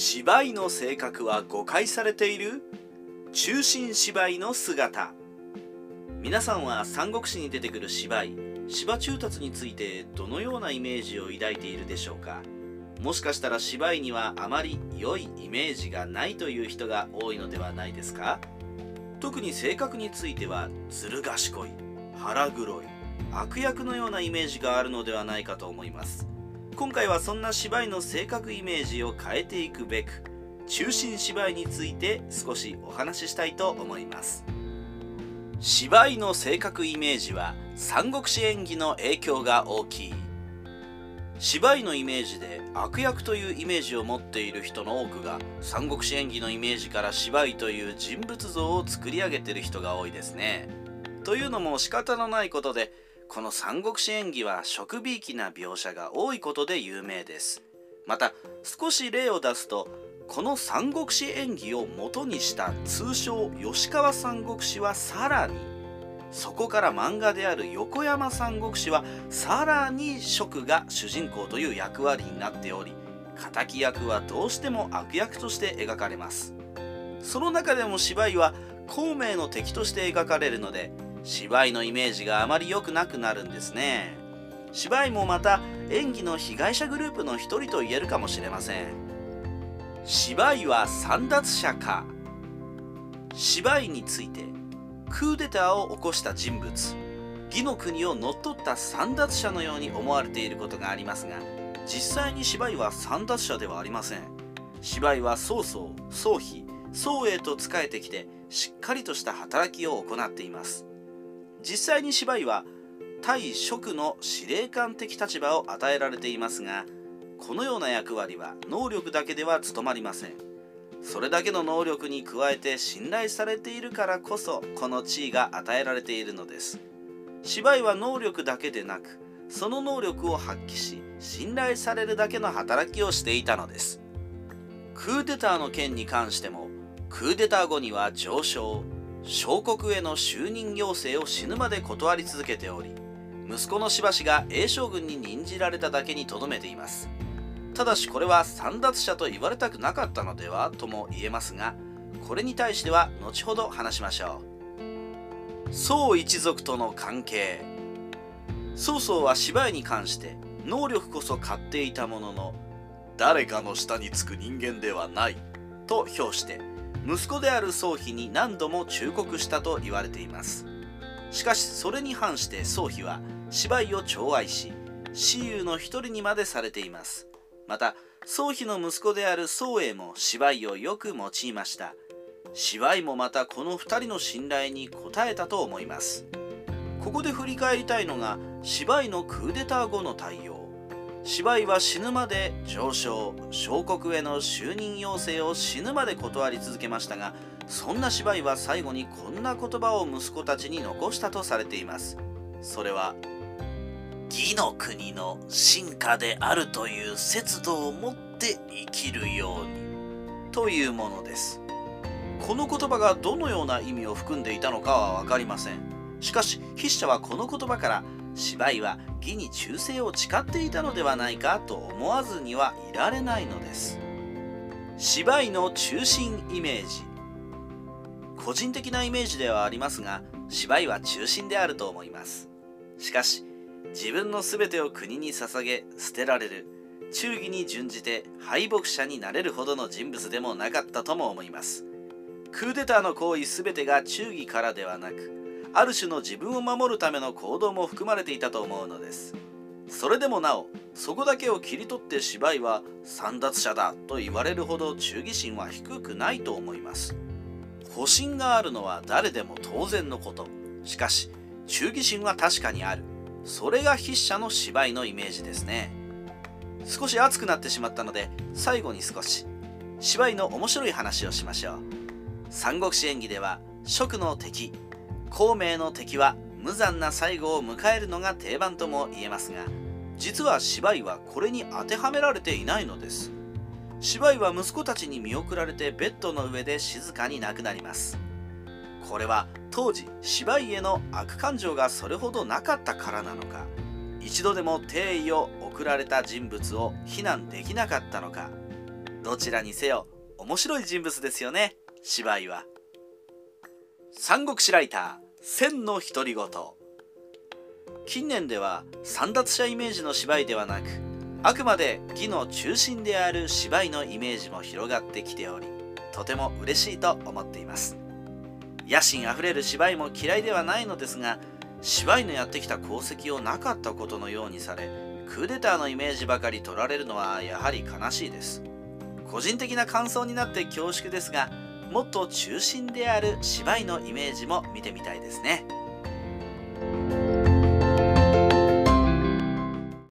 芝居の性格は誤解されている？中心芝居の姿。皆さんは三国志に出てくる芝居芝中達についてどのようなイメージを抱いているでしょうか？もしかしたら芝居にはあまり良いイメージがないという人が多いのではないですか？特に性格についてはずる賢い腹黒い悪役のようなイメージがあるのではないかと思います。今回はそんな芝居の性格イメージを変えていくべく中心芝居について少しお話ししたいと思います。芝居の性格イメージは三国志演技の影響が大きい。芝居のイメージで悪役というイメージを持っている人の多くが三国志演技のイメージから芝居という人物像を作り上げてる人が多いですね。というのも仕方のないことでこの三国志演技は食びいきな描写が多いことで有名です。また少し例を出すとこの三国志演技を元にした通称吉川三国志はさらに。そこから漫画である横山三国志はさらに蜀が主人公という役割になっており敵役はどうしても悪役として描かれます。その中でも芝居は孔明の敵として描かれるので芝居のイメージがあまり良くなくなるんですね。芝居もまた演技の被害者グループの一人と言えるかもしれません。芝居は散奪者か。芝居についてクーデターを起こした人物。義の国を乗っ取った散奪者のように思われていることがありますが実際に芝居は散奪者ではありません。芝居は曹操曹丕曹営と仕えてきてしっかりとした働きを行っています。実際に芝居は対職の司令官的立場を与えられていますがこのような役割は能力だけでは務まりません。それだけの能力に加えて信頼されているからこそこの地位が与えられているのです。芝居は能力だけでなくその能力を発揮し信頼されるだけの働きをしていたのです。クーデターの件に関してもクーデター後には上昇。小国への就任要請を死ぬまで断り続けており息子のしばしが栄将軍に任じられただけにとどめています。ただしこれは散奪者と言われたくなかったのではとも言えますがこれに対しては後ほど話しましょう。宋一族との関係。曹操は芝居に関して能力こそ買っていたものの誰かの下につく人間ではないと評して息子である宗妃に何度も忠告したと言われています。しかしそれに反して宗妃は芝居を寵愛し私有の一人にまでされています。また宗妃の息子である宗英も芝居をよく用いました。芝居もまたこの2人の信頼に応えたと思います。ここで振り返りたいのが芝居のクーデター後の対応。芝居は死ぬまで上昇。小国への就任要請を死ぬまで断り続けましたがそんな芝居は最後にこんな言葉を息子たちに残したとされています。それは義の国の進化であるという節度を持って生きるようにというものです。この言葉がどのような意味を含んでいたのかは分かりません。しかし筆者はこの言葉から芝居は義に忠誠を誓っていたのではないかと思わずにはいられないのです。芝居の中心イメージ。個人的なイメージではありますが芝居は中心であると思います。しかし自分の全てを国に捧げ捨てられる。忠義に準じて敗北者になれるほどの人物でもなかったとも思います。クーデターの行為全てが忠義からではなくある種の自分を守るための行動も含まれていたと思うのです。それでもなおそこだけを切り取って芝居は散奪者だと言われるほど忠義心は低くないと思います。保身があるのは誰でも当然のこと。しかし忠義心は確かにある。それが筆者の芝居のイメージですね。少し熱くなってしまったので最後に少し芝居の面白い話をしましょう。三国志演義では蜀の敵孔明の敵は無残な最後を迎えるのが定番とも言えますが実は芝居はこれに当てはめられていないのです。芝居は息子たちに見送られてベッドの上で静かに亡くなります。これは当時芝居への悪感情がそれほどなかったからなのか一度でも定位を送られた人物を非難できなかったのかどちらにせよ面白い人物ですよね芝居は。三国志ライター千の独り言。近年では三奪者イメージの芝居ではなくあくまで義の中心である芝居のイメージも広がってきておりとても嬉しいと思っています。野心あふれる芝居も嫌いではないのですが芝居のやってきた功績をなかったことのようにされクーデターのイメージばかり取られるのはやはり悲しいです。個人的な感想になって恐縮ですがもっと中心である芝居のイメージも見てみたいですね。